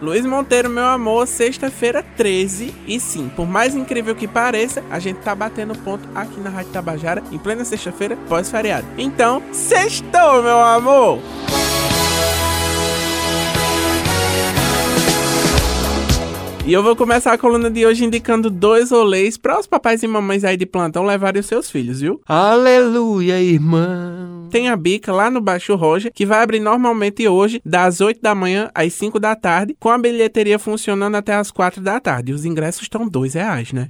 Luiz Monteiro, meu amor, sexta-feira 13. E sim, por mais incrível que pareça, a gente tá batendo ponto aqui na Rádio Tabajara em plena sexta-feira, pós-feriado. Então, sextou, meu amor! E eu vou começar a coluna de hoje indicando dois rolês para os papais e mamães aí de plantão levarem os seus filhos, viu? Aleluia, irmão. Tem a bica lá no Baixo Roja, que vai abrir normalmente hoje, das 8 da manhã às 5 da tarde, com a bilheteria funcionando até as 4 da tarde. Os ingressos estão dois reais, né?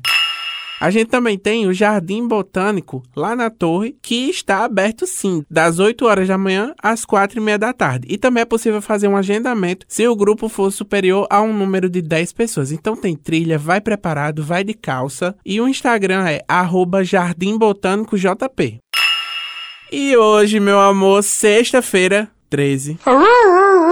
A gente também tem o Jardim Botânico lá na torre, que está aberto sim, das 8 horas da manhã às 4 e meia da tarde. E também é possível fazer um agendamento se o grupo for superior a um número de 10 pessoas. Então tem trilha, vai preparado, vai de calça. E o Instagram é arroba Jardim Botânico JP. E hoje, meu amor, sexta-feira, 13.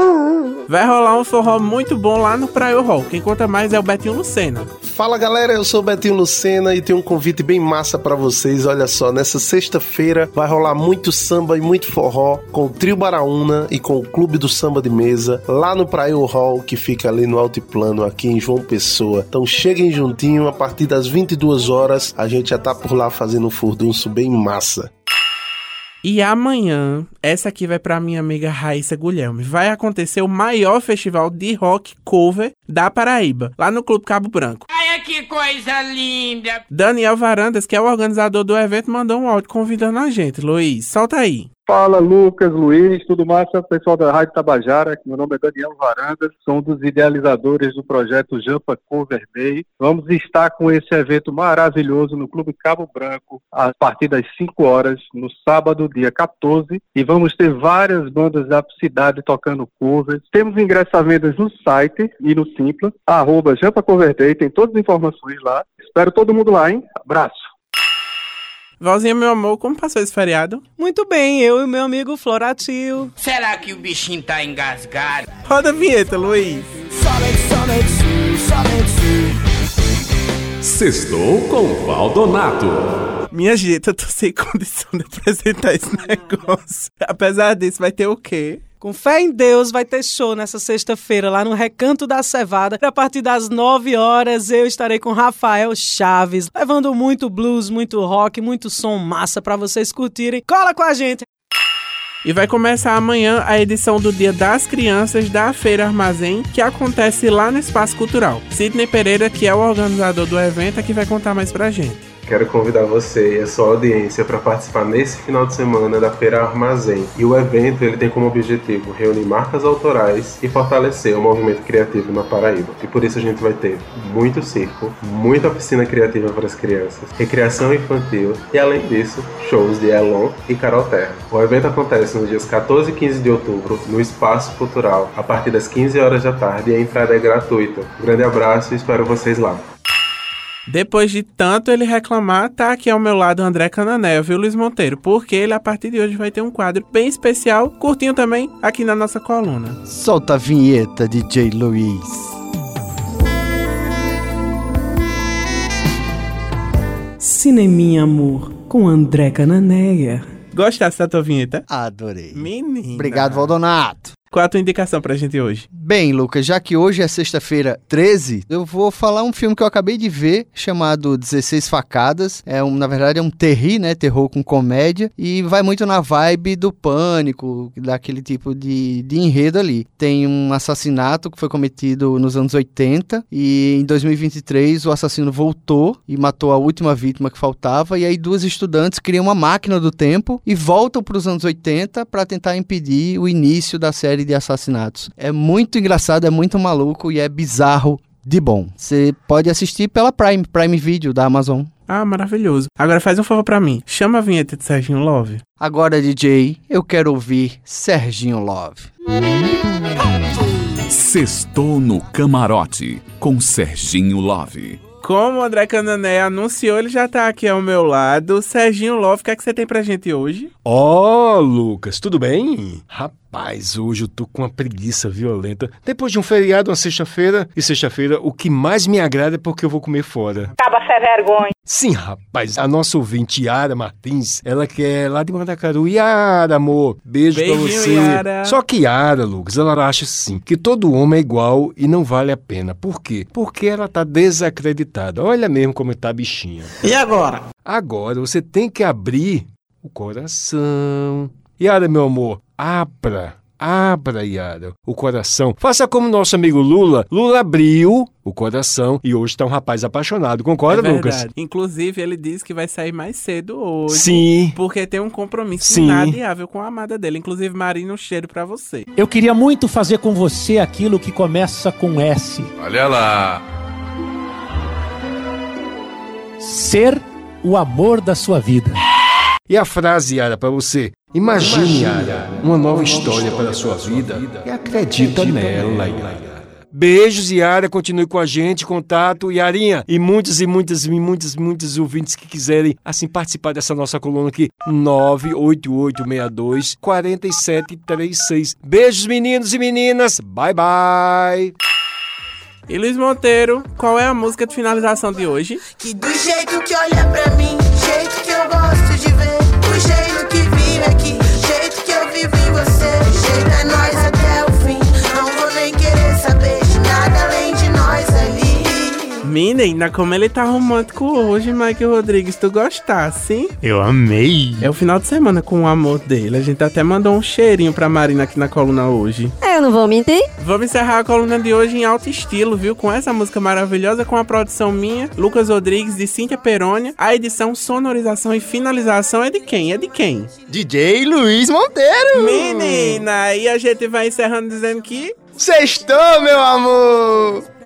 Vai rolar um forró muito bom lá no Praia Hall. Quem conta mais é o Betinho Lucena. Fala galera, eu sou o Betinho Lucena e tenho um convite bem massa para vocês. Olha só, nessa sexta-feira vai rolar muito samba e muito forró com o Trio Baraúna e com o Clube do Samba de Mesa lá no Praia Hall, que fica ali no Altiplano, aqui em João Pessoa. Então cheguem juntinho, a partir das 22 horas a gente já tá por lá fazendo um furdunço bem massa. E amanhã, essa aqui vai para minha amiga Raíssa Guilherme. Vai acontecer o maior festival de rock cover da Paraíba, lá no Clube Cabo Branco. Ai, que coisa linda! Daniel Varandas, que é o organizador do evento, mandou um áudio convidando a gente. Luiz, solta aí. Fala Lucas, Luiz, tudo massa, pessoal da Rádio Tabajara, meu nome é Daniel Varandas, sou um dos idealizadores do projeto Jampa Cover Day. Vamos estar com esse evento maravilhoso no Clube Cabo Branco a partir das 5 horas, no sábado, dia 14, e vamos ter várias bandas da cidade tocando covers. Temos ingressos à venda no site e no Simpla, arroba Jampa Cover Day, tem todas as informações lá. Espero todo mundo lá, hein? Abraço! Valzinha, meu amor, como passou esse feriado? Muito bem, eu e meu amigo Floratio. Será que o bichinho tá engasgado? Roda a vinheta, Luiz. Sextou com Valdonato. Minha gente, eu tô sem condição de apresentar esse negócio. Apesar disso, vai ter o quê? Com fé em Deus, vai ter show nessa sexta-feira lá no Recanto da Cevada. A partir das 9 horas eu estarei com Rafael Chaves, levando muito blues, muito rock, muito som massa para vocês curtirem. Cola com a gente! E vai começar amanhã a edição do Dia das Crianças da Feira Armazém, que acontece lá no Espaço Cultural. Sidney Pereira, que é o organizador do evento, é que vai contar mais pra gente. Quero convidar você e a sua audiência para participar nesse final de semana da Feira Armazém. E o evento ele tem como objetivo reunir marcas autorais e fortalecer o movimento criativo na Paraíba. E por isso a gente vai ter muito circo, muita piscina criativa para as crianças, recreação infantil e além disso, shows de Elon e Carol Terra. O evento acontece nos dias 14 e 15 de outubro no Espaço Cultural, a partir das 15 horas da tarde e a entrada é gratuita. Um grande abraço e espero vocês lá. Depois de tanto ele reclamar, tá aqui ao meu lado o André Canané, viu, Luiz Monteiro? Porque ele, a partir de hoje, vai ter um quadro bem especial, curtinho também, aqui na nossa coluna. Solta a vinheta, DJ Luiz. Cineminha Amor, com André Cananéia. Gostasse da tua vinheta? Adorei. Menina. Obrigado, Valdonato. Qual a tua indicação pra gente hoje? Bem, Lucas, já que hoje é sexta-feira 13, eu vou falar um filme que eu acabei de ver, chamado 16 Facadas. É um, na verdade, é um terri, né? Terror com comédia. E vai muito na vibe do pânico, daquele tipo de, de enredo ali. Tem um assassinato que foi cometido nos anos 80 e em 2023 o assassino voltou e matou a última vítima que faltava. E aí duas estudantes criam uma máquina do tempo e voltam para os anos 80 para tentar impedir o início da série de assassinatos. É muito engraçado, é muito maluco e é bizarro de bom. Você pode assistir pela Prime, Prime Video da Amazon. Ah, maravilhoso. Agora faz um favor pra mim. Chama a vinheta de Serginho Love. Agora, DJ, eu quero ouvir Serginho Love. Sextou no camarote com Serginho Love. Como o André Canané anunciou, ele já tá aqui ao meu lado. Serginho Love, o que é que você tem pra gente hoje? Ó, oh, Lucas, tudo bem? Rapaz Rapaz, hoje eu tô com uma preguiça violenta. Depois de um feriado, uma sexta-feira, e sexta-feira o que mais me agrada é porque eu vou comer fora. Acaba sem vergonha. Sim, rapaz, a nossa ouvinte Yara Martins, ela que é lá de Mandacaru. Yara, amor, beijo Beijinho, pra você. Yara. Só que Yara, Lucas, ela acha sim que todo homem é igual e não vale a pena. Por quê? Porque ela tá desacreditada. Olha mesmo como tá a bichinha. E agora? Agora você tem que abrir o coração. Yara, meu amor, abra. Abra, Yara, o coração. Faça como nosso amigo Lula. Lula abriu o coração e hoje tá um rapaz apaixonado. Concorda, é Lucas? Inclusive, ele disse que vai sair mais cedo hoje. Sim. Porque tem um compromisso Sim. inadiável com a amada dele. Inclusive, Marina, um cheiro pra você. Eu queria muito fazer com você aquilo que começa com S. Olha lá. Ser o amor da sua vida. E a frase, Yara, para você. Imagine, Yara, uma nova história para a sua vida e acredita nela, Yara. Beijos, Yara. Continue com a gente, contato, Yarinha. E muitos e muitas e muitas, muitos ouvintes que quiserem, assim, participar dessa nossa coluna aqui. 98862 4736. Beijos, meninos e meninas. Bye, bye. E Luiz Monteiro, qual é a música de finalização de hoje? Que do jeito que olha pra mim, jeito que eu gosto de Menina, como ele tá romântico hoje, Mike Rodrigues. Tu gostasse, hein? Eu amei. É o final de semana com o amor dele. A gente até mandou um cheirinho pra Marina aqui na coluna hoje. Eu não vou mentir. Vamos encerrar a coluna de hoje em alto estilo, viu? Com essa música maravilhosa, com a produção minha, Lucas Rodrigues, de Cíntia Perônia. A edição, sonorização e finalização é de quem? É de quem? DJ Luiz Monteiro. Menina, e a gente vai encerrando dizendo que... Sextou, meu amor!